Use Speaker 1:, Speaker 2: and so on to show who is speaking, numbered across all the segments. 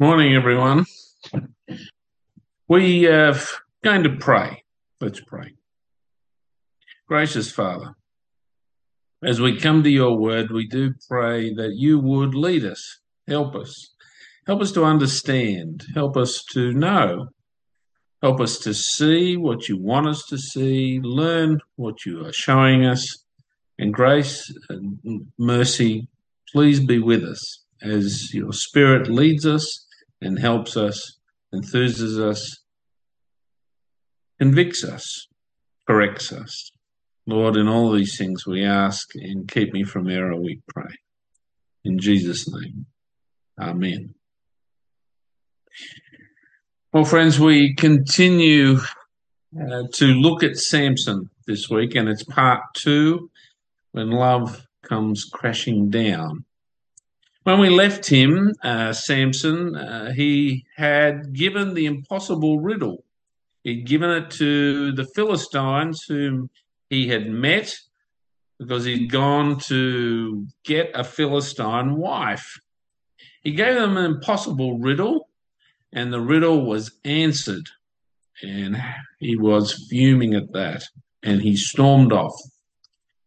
Speaker 1: Morning, everyone. We are going to pray. Let's pray. Gracious Father, as we come to your word, we do pray that you would lead us, help us, help us to understand, help us to know, help us to see what you want us to see, learn what you are showing us, and grace and mercy, please be with us as your spirit leads us and helps us, enthuses us, convicts us, corrects us. Lord, in all these things we ask and keep me from error, we pray. In Jesus' name, Amen. Well, friends, we continue uh, to look at Samson this week, and it's part two when love comes crashing down. When we left him, uh, Samson, uh, he had given the impossible riddle. He'd given it to the Philistines whom he had met because he'd gone to get a Philistine wife. He gave them an impossible riddle, and the riddle was answered. And he was fuming at that, and he stormed off.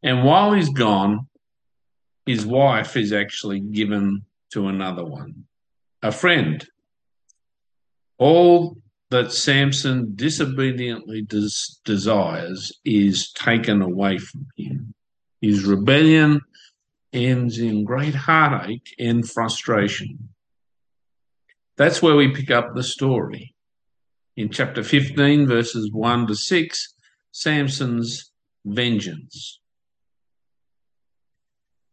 Speaker 1: And while he's gone, his wife is actually given to another one, a friend. All that Samson disobediently des- desires is taken away from him. His rebellion ends in great heartache and frustration. That's where we pick up the story. In chapter 15, verses 1 to 6, Samson's vengeance.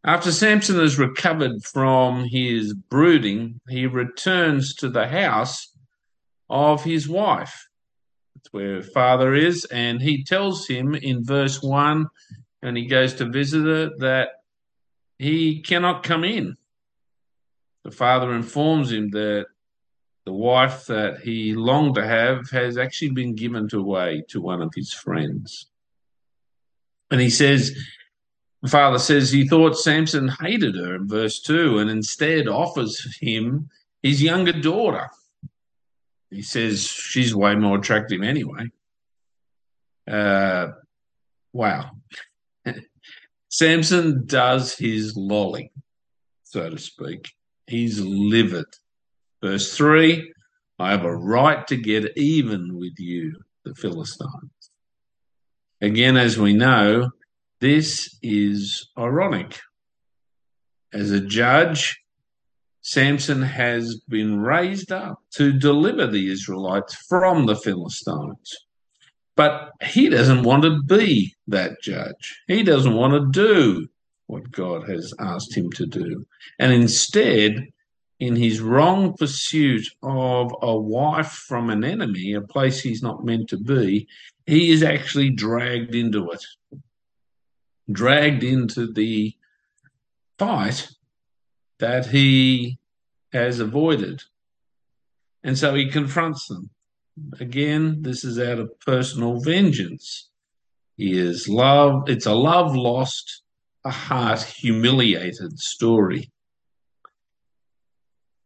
Speaker 1: After Samson has recovered from his brooding, he returns to the house of his wife. That's where father is, and he tells him in verse 1 when he goes to visit her that he cannot come in. The father informs him that the wife that he longed to have has actually been given away to one of his friends. And he says father says he thought Samson hated her in verse 2 and instead offers him his younger daughter. He says she's way more attractive anyway. Uh, wow. Samson does his lolly, so to speak. He's livid. Verse 3 I have a right to get even with you, the Philistines. Again, as we know, this is ironic. As a judge, Samson has been raised up to deliver the Israelites from the Philistines. But he doesn't want to be that judge. He doesn't want to do what God has asked him to do. And instead, in his wrong pursuit of a wife from an enemy, a place he's not meant to be, he is actually dragged into it dragged into the fight that he has avoided. And so he confronts them. Again, this is out of personal vengeance. He is love, it's a love lost, a heart humiliated story.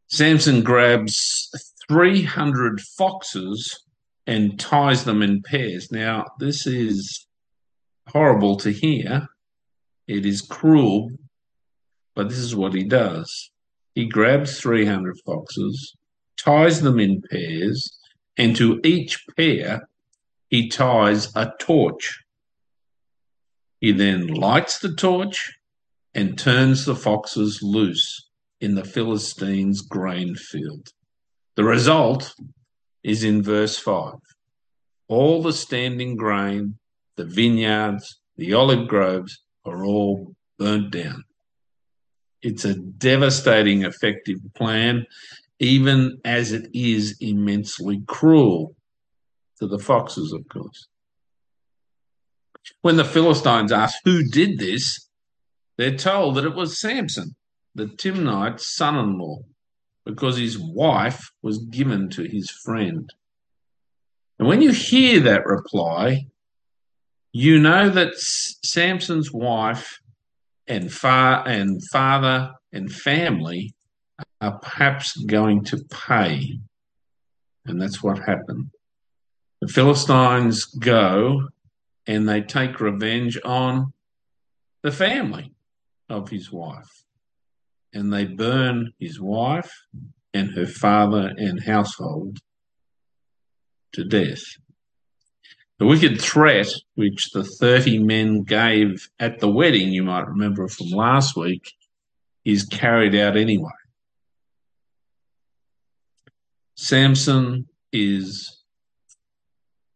Speaker 1: Samson grabs 300 foxes and ties them in pairs. Now, this is horrible to hear. It is cruel, but this is what he does. He grabs 300 foxes, ties them in pairs, and to each pair he ties a torch. He then lights the torch and turns the foxes loose in the Philistines' grain field. The result is in verse 5. All the standing grain the vineyards, the olive groves are all burnt down. It's a devastating, effective plan, even as it is immensely cruel to the foxes, of course. When the Philistines ask who did this, they're told that it was Samson, the Timnite's son in law, because his wife was given to his friend. And when you hear that reply, you know that Samson's wife and, fa- and father and family are perhaps going to pay. And that's what happened. The Philistines go and they take revenge on the family of his wife. And they burn his wife and her father and household to death. The wicked threat which the 30 men gave at the wedding, you might remember from last week, is carried out anyway. Samson is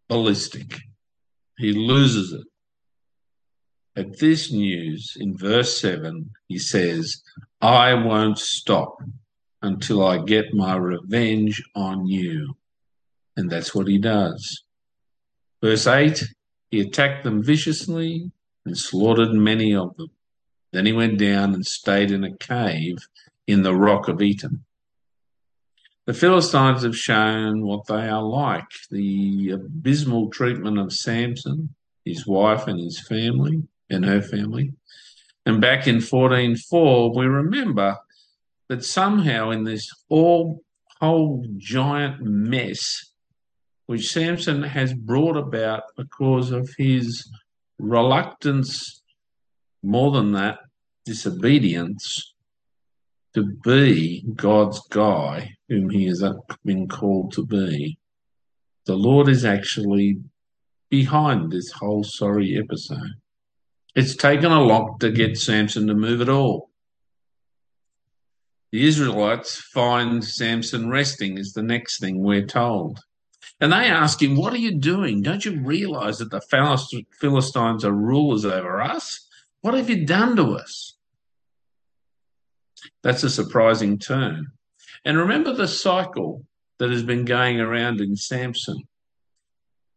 Speaker 1: ballistic. He loses it. At this news, in verse 7, he says, I won't stop until I get my revenge on you. And that's what he does. Verse 8 He attacked them viciously and slaughtered many of them. Then he went down and stayed in a cave in the rock of Etam. The Philistines have shown what they are like the abysmal treatment of Samson, his wife, and his family, and her family. And back in 14.4, we remember that somehow in this all whole giant mess, which Samson has brought about because of his reluctance, more than that, disobedience to be God's guy, whom he has been called to be. The Lord is actually behind this whole sorry episode. It's taken a lot to get Samson to move at all. The Israelites find Samson resting, is the next thing we're told. And they ask him, What are you doing? Don't you realize that the Philistines are rulers over us? What have you done to us? That's a surprising turn. And remember the cycle that has been going around in Samson.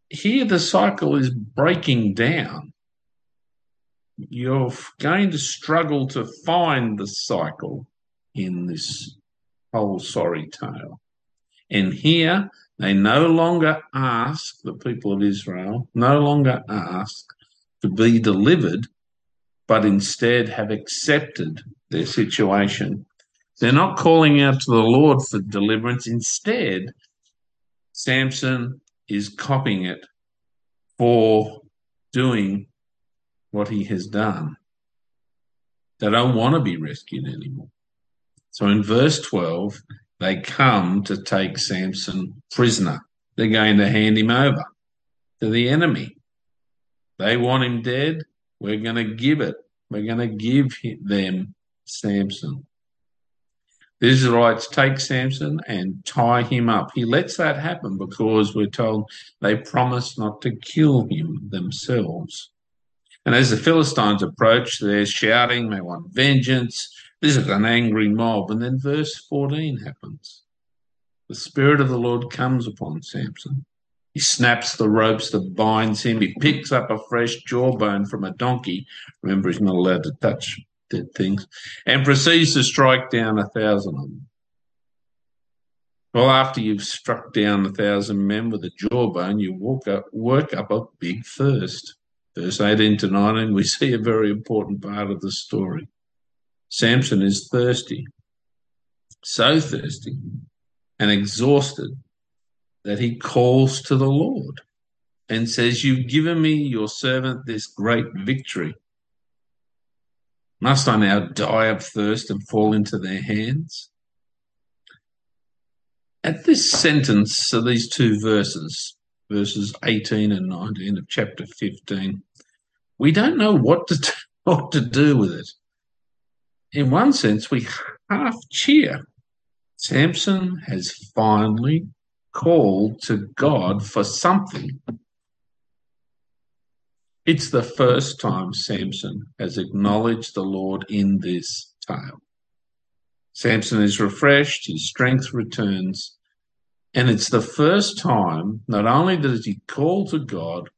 Speaker 1: Here, the cycle is breaking down. You're going to struggle to find the cycle in this whole sorry tale. And here, they no longer ask the people of Israel, no longer ask to be delivered, but instead have accepted their situation. They're not calling out to the Lord for deliverance. Instead, Samson is copying it for doing what he has done. They don't want to be rescued anymore. So in verse 12, they come to take Samson prisoner. They're going to hand him over to the enemy. They want him dead. We're going to give it. We're going to give them Samson. The Israelites take Samson and tie him up. He lets that happen because we're told they promise not to kill him themselves. And as the Philistines approach, they're shouting, they want vengeance. This is an angry mob. And then verse 14 happens. The Spirit of the Lord comes upon Samson. He snaps the ropes that binds him. He picks up a fresh jawbone from a donkey. Remember, he's not allowed to touch dead things. And proceeds to strike down a thousand of them. Well, after you've struck down a thousand men with a jawbone, you walk up, work up a big thirst. Verse 18 to 19, we see a very important part of the story. Samson is thirsty, so thirsty and exhausted that he calls to the Lord and says, You've given me, your servant, this great victory. Must I now die of thirst and fall into their hands? At this sentence, so these two verses, verses 18 and 19 of chapter 15, we don't know what to, what to do with it. In one sense, we half cheer. Samson has finally called to God for something. It's the first time Samson has acknowledged the Lord in this tale. Samson is refreshed, his strength returns, and it's the first time not only does he call to God,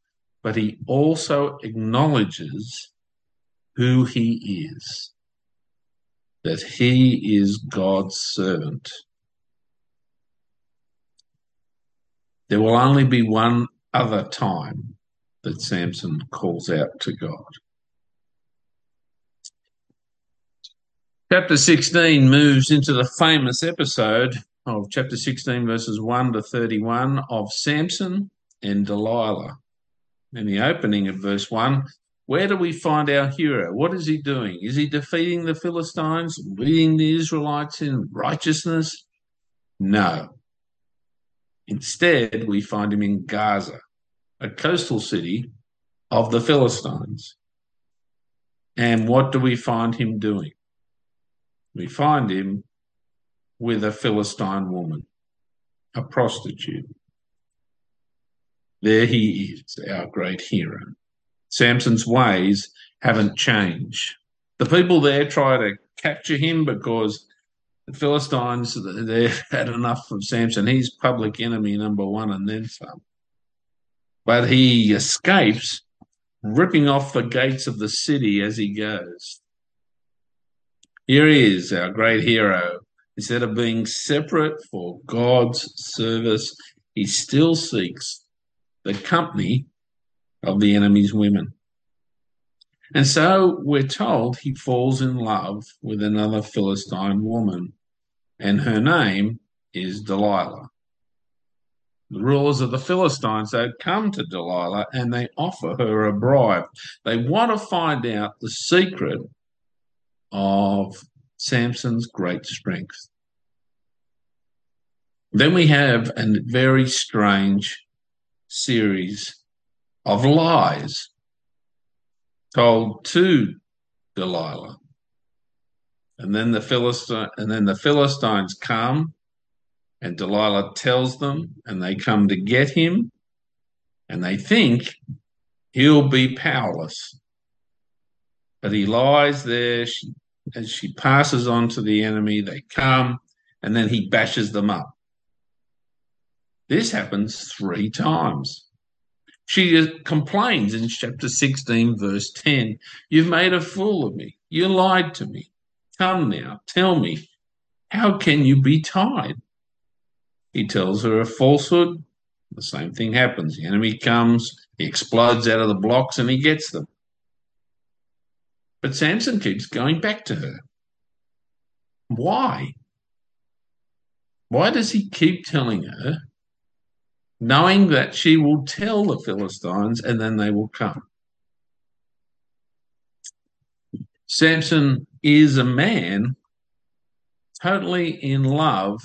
Speaker 1: but he also acknowledges who he is that he is God's servant. There will only be one other time that Samson calls out to God. Chapter 16 moves into the famous episode of chapter 16, verses 1 to 31 of Samson and Delilah. In the opening of verse 1, where do we find our hero? What is he doing? Is he defeating the Philistines, leading the Israelites in righteousness? No. Instead, we find him in Gaza, a coastal city of the Philistines. And what do we find him doing? we find him with a Philistine woman, a prostitute. There he is, our great hero. Samson's ways haven't changed. The people there try to capture him because the Philistines they've had enough of Samson. He's public enemy number one and then some. But he escapes, ripping off the gates of the city as he goes. Here he is, our great hero. Instead of being separate for God's service, he still seeks the company of the enemy's women. And so we're told he falls in love with another Philistine woman, and her name is Delilah. The rulers of the Philistines, they come to Delilah and they offer her a bribe. They want to find out the secret of Samson's great strength. Then we have a very strange series of lies told to Delilah. And then the Philistine and then the Philistines come and Delilah tells them and they come to get him and they think he'll be powerless. But he lies there. She, as she passes on to the enemy, they come and then he bashes them up. This happens three times. She complains in chapter 16, verse 10 You've made a fool of me. You lied to me. Come now, tell me, how can you be tied? He tells her a falsehood. The same thing happens. The enemy comes, he explodes out of the blocks, and he gets them. But Samson keeps going back to her. Why? Why does he keep telling her, knowing that she will tell the Philistines and then they will come? Samson is a man totally in love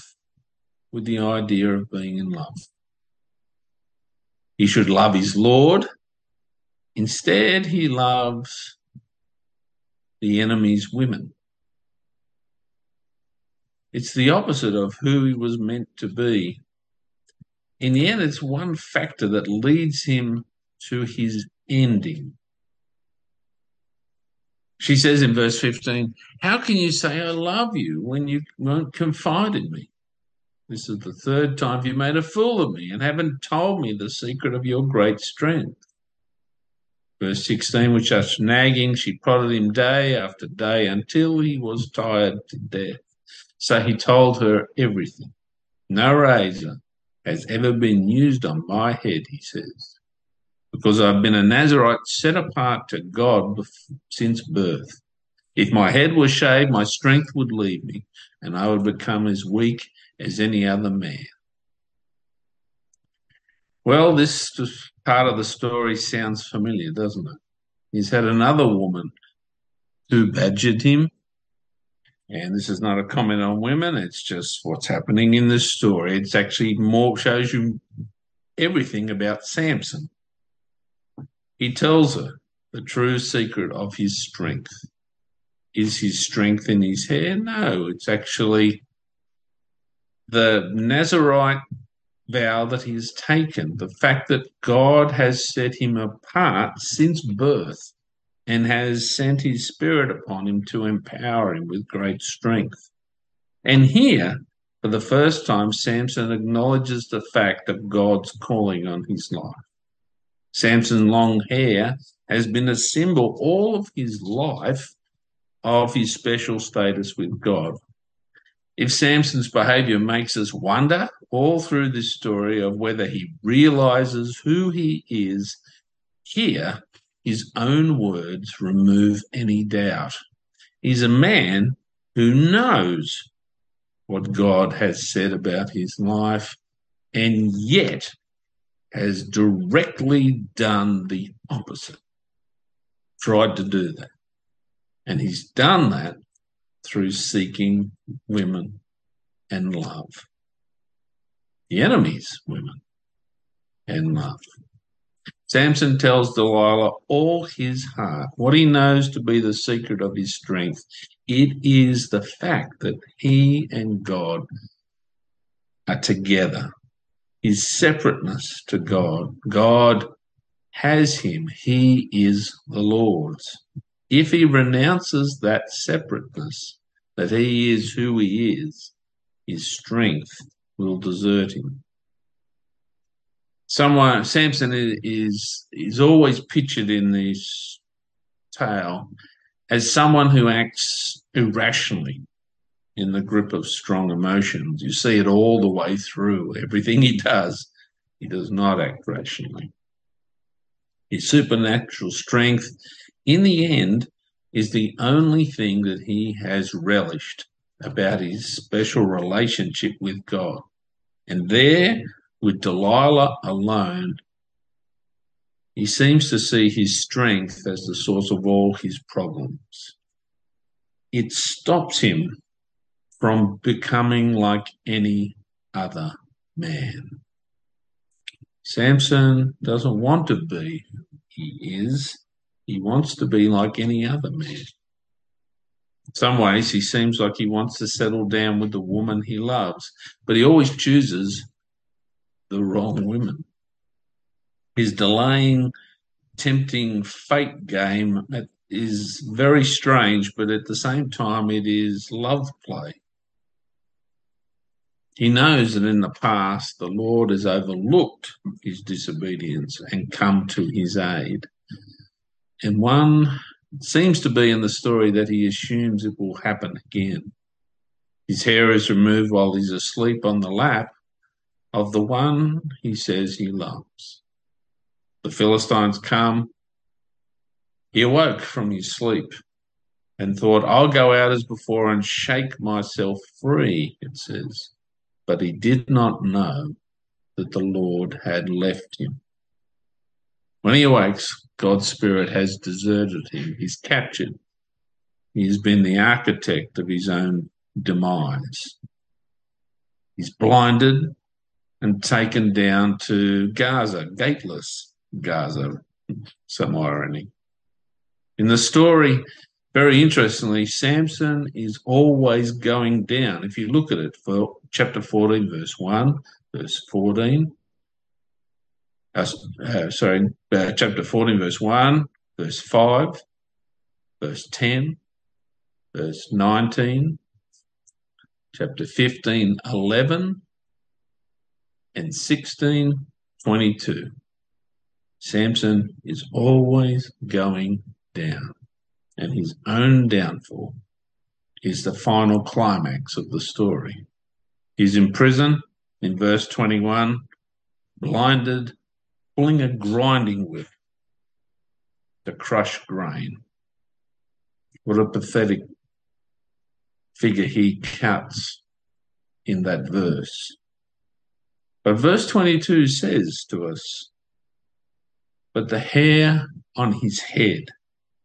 Speaker 1: with the idea of being in love. He should love his Lord. Instead, he loves the enemy's women. It's the opposite of who he was meant to be. In the end, it's one factor that leads him to his ending. She says in verse 15, How can you say I love you when you won't confide in me? This is the third time you made a fool of me and haven't told me the secret of your great strength. Verse 16, with such nagging, she prodded him day after day until he was tired to death. So he told her everything. No razor has ever been used on my head, he says, because I've been a Nazarite set apart to God since birth. If my head was shaved, my strength would leave me, and I would become as weak as any other man. Well, this part of the story sounds familiar, doesn't it? He's had another woman who badgered him. And this is not a comment on women, it's just what's happening in this story. It's actually more shows you everything about Samson. He tells her the true secret of his strength. Is his strength in his hair? No, it's actually the Nazarite vow that he has taken, the fact that God has set him apart since birth and has sent his spirit upon him to empower him with great strength. And here, for the first time, Samson acknowledges the fact of God's calling on his life. Samson's long hair has been a symbol all of his life of his special status with God. If Samson's behavior makes us wonder all through this story of whether he realizes who he is, here his own words remove any doubt. He's a man who knows what God has said about his life and yet has directly done the opposite, tried to do that. And he's done that through seeking women and love. The enemy's women and love. Samson tells Delilah all his heart, what he knows to be the secret of his strength. It is the fact that he and God are together, his separateness to God. God has him, he is the Lord's. If he renounces that separateness, that he is who he is, his strength will desert him someone Samson is is always pictured in this tale as someone who acts irrationally in the grip of strong emotions. You see it all the way through. Everything he does, he does not act rationally. His supernatural strength, in the end, is the only thing that he has relished about his special relationship with God. And there with Delilah alone, he seems to see his strength as the source of all his problems. It stops him from becoming like any other man. Samson doesn't want to be he is. He wants to be like any other man. In some ways, he seems like he wants to settle down with the woman he loves, but he always chooses the wrong women. His delaying, tempting fate game is very strange, but at the same time, it is love play. He knows that in the past the Lord has overlooked his disobedience and come to his aid. And one seems to be in the story that he assumes it will happen again. His hair is removed while he's asleep on the lap, of the one he says he loves. The Philistines come. He awoke from his sleep and thought, I'll go out as before and shake myself free, it says. But he did not know that the Lord had left him. When he awakes, God's Spirit has deserted him. He's captured. He has been the architect of his own demise. He's blinded and taken down to Gaza, gateless Gaza, some irony. In the story, very interestingly, Samson is always going down. If you look at it for chapter 14, verse 1, verse 14, uh, uh, sorry, uh, chapter 14, verse 1, verse 5, verse 10, verse 19, chapter 15, 11, and 1622. Samson is always going down, and his own downfall is the final climax of the story. He's in prison in verse 21, blinded, pulling a grinding whip to crush grain. What a pathetic figure he cuts in that verse. But verse 22 says to us, But the hair on his head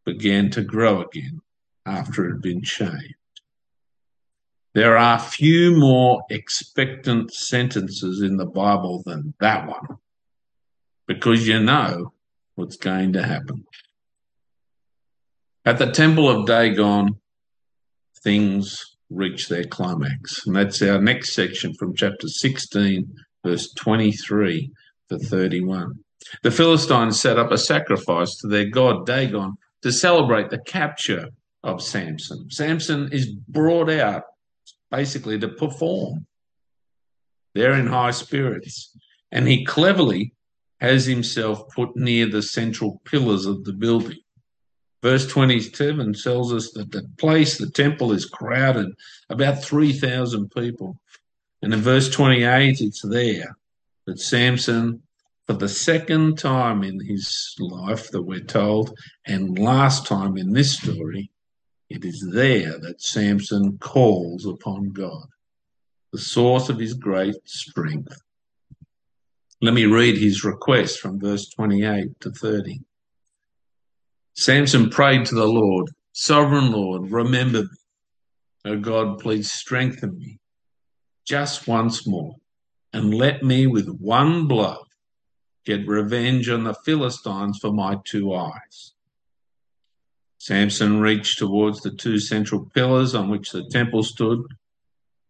Speaker 1: began to grow again after it had been shaved. There are few more expectant sentences in the Bible than that one, because you know what's going to happen. At the temple of Dagon, things reach their climax. And that's our next section from chapter 16 verse 23 to 31. The Philistines set up a sacrifice to their god Dagon to celebrate the capture of Samson. Samson is brought out basically to perform. They're in high spirits, and he cleverly has himself put near the central pillars of the building. Verse 27 tells us that the place, the temple, is crowded, about 3,000 people. And in verse 28, it's there that Samson, for the second time in his life that we're told, and last time in this story, It is there that Samson calls upon God, the source of his great strength. Let me read his request from verse 28 to 30. Samson prayed to the Lord, Sovereign Lord, remember me. O God, please strengthen me just once more and let me with one blow get revenge on the Philistines for my two eyes. Samson reached towards the two central pillars on which the temple stood,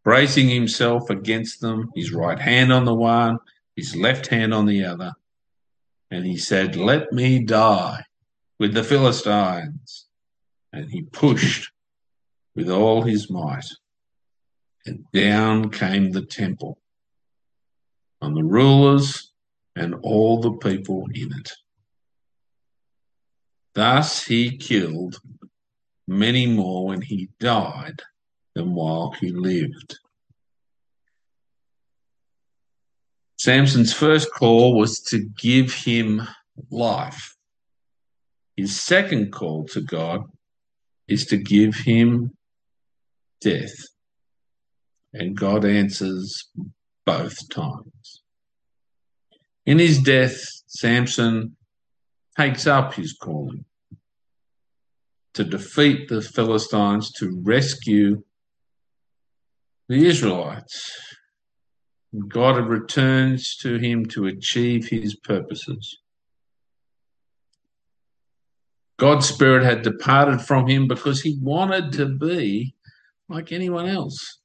Speaker 1: bracing himself against them, his right hand on the one, his left hand on the other. And he said, Let me die with the Philistines. And he pushed with all his might. And down came the temple and the rulers and all the people in it. Thus he killed many more when he died than while he lived. Samson's first call was to give him life. His second call to God is to give him death. And God answers both times. In his death, Samson takes up his calling to defeat the Philistines, to rescue the Israelites. God returns to him to achieve his purposes. God's spirit had departed from him because he wanted to be like anyone else.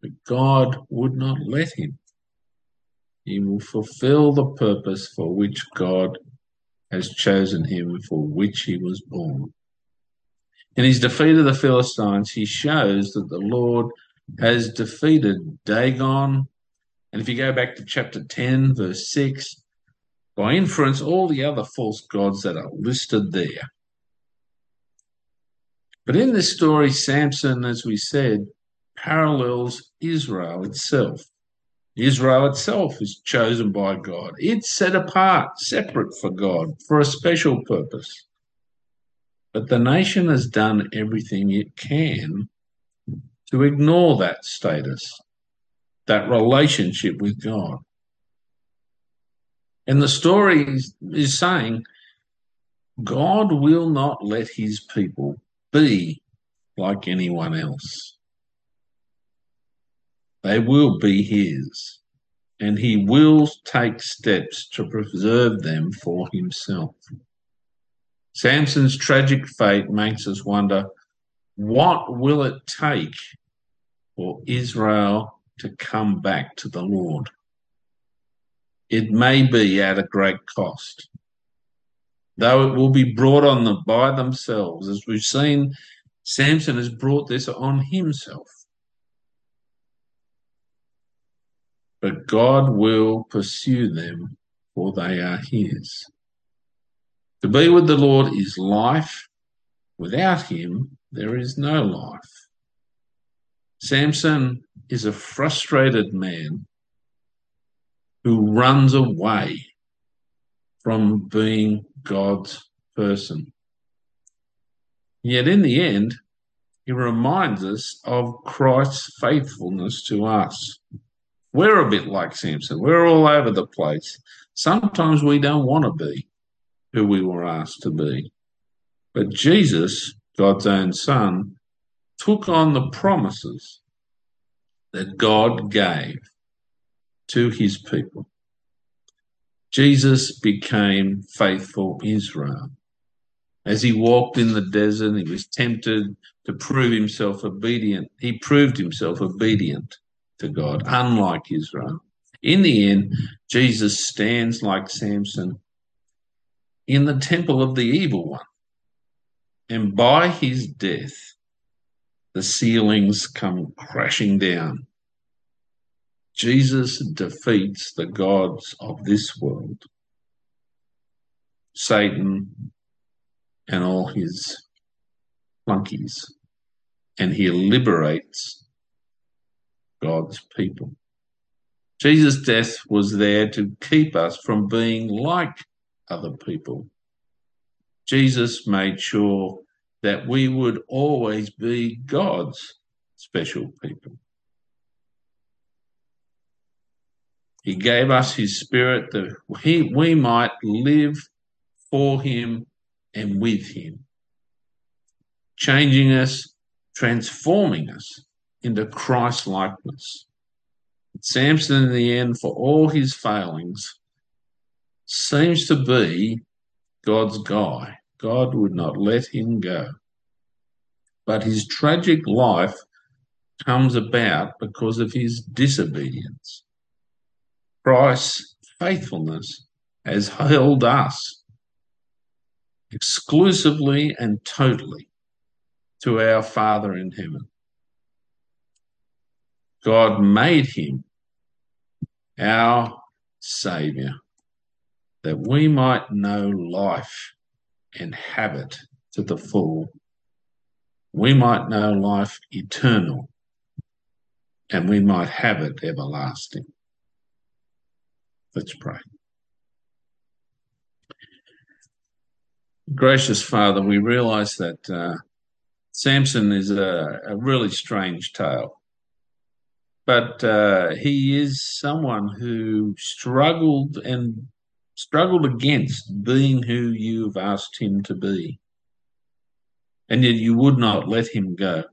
Speaker 1: But God would not let him. He will fulfill the purpose for which God has chosen him, for which he was born. In his defeat of the Philistines, he shows that the Lord has defeated Dagon. And if you go back to chapter 10, verse 6, by inference, all the other false gods that are listed there. But in this story, Samson, as we said, parallels Israel itself. Israel itself is chosen by God. It's set apart, separate for God, for a special purpose. But the nation has done everything it can to ignore that status, that relationship with God. And the story is, saying God will not let his people be like anyone else. They will be his, and he will take steps to preserve them for himself. Samson's tragic fate makes us wonder what will it take for Israel to come back to the Lord? it may be at a great cost. Though it will be brought on them by themselves, as we've seen, Samson has brought this on himself. But God will pursue them, for they are his. To be with the Lord is life. Without him, there is no life. Samson is a frustrated man who runs away from being God's person. Yet in the end, he reminds us of Christ's faithfulness to us. We're a bit like Samson. We're all over the place. Sometimes we don't want to be who we were asked to be. But Jesus, God's own Son, took on the promises that God gave to his people. Jesus became faithful Israel. As he walked in the desert, he was tempted to prove himself obedient. He proved himself obedient to God, unlike Israel. In the end, Jesus stands like Samson in the temple of the evil one. And by his death, the ceilings come crashing down Jesus defeats the gods of this world, Satan and all his flunkies, and he liberates God's people. Jesus' death was there to keep us from being like other people. Jesus made sure that we would always be God's special people. He gave us his spirit that he, we might live for him and with him, changing us, transforming us into Christ likeness. Samson, in the end, for all his failings, seems to be God's guy. God would not let him go. But his tragic life comes about because of his disobedience. Christ's faithfulness has held us exclusively and totally to our Father in heaven. God made him our Saviour that we might know life and have it to the full. We might know life eternal and we might have it everlasting. Let's pray. Gracious Father, we realize that uh, Samson is a, a, really strange tale, but uh, he is someone who struggled and struggled against being who you've asked him to be, and yet you would not let him go.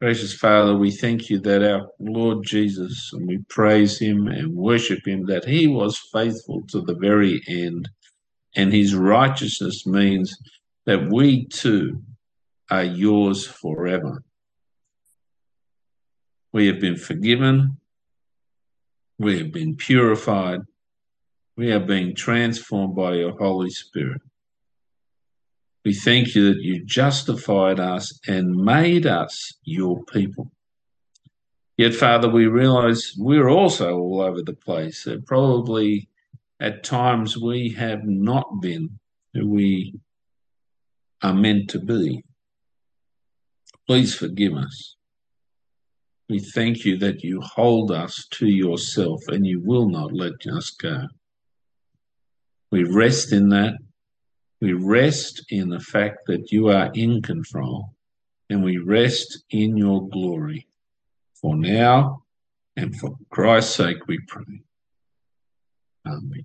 Speaker 1: Gracious Father, we thank you that our Lord Jesus, and we praise him and worship him, that he was faithful to the very end. And his righteousness means that we too are yours forever. We have been forgiven. We have been purified. We are being transformed by your Holy Spirit. We thank you that you justified us and made us your people. Yet, Father, we realize we're also all over the place. That probably at times we have not been who we are meant to be. Please forgive us. We thank you that you hold us to yourself and you will not let us go. We rest in that we rest in the fact that you are in control and we rest in your glory. For now and for Christ's sake we pray. Amen.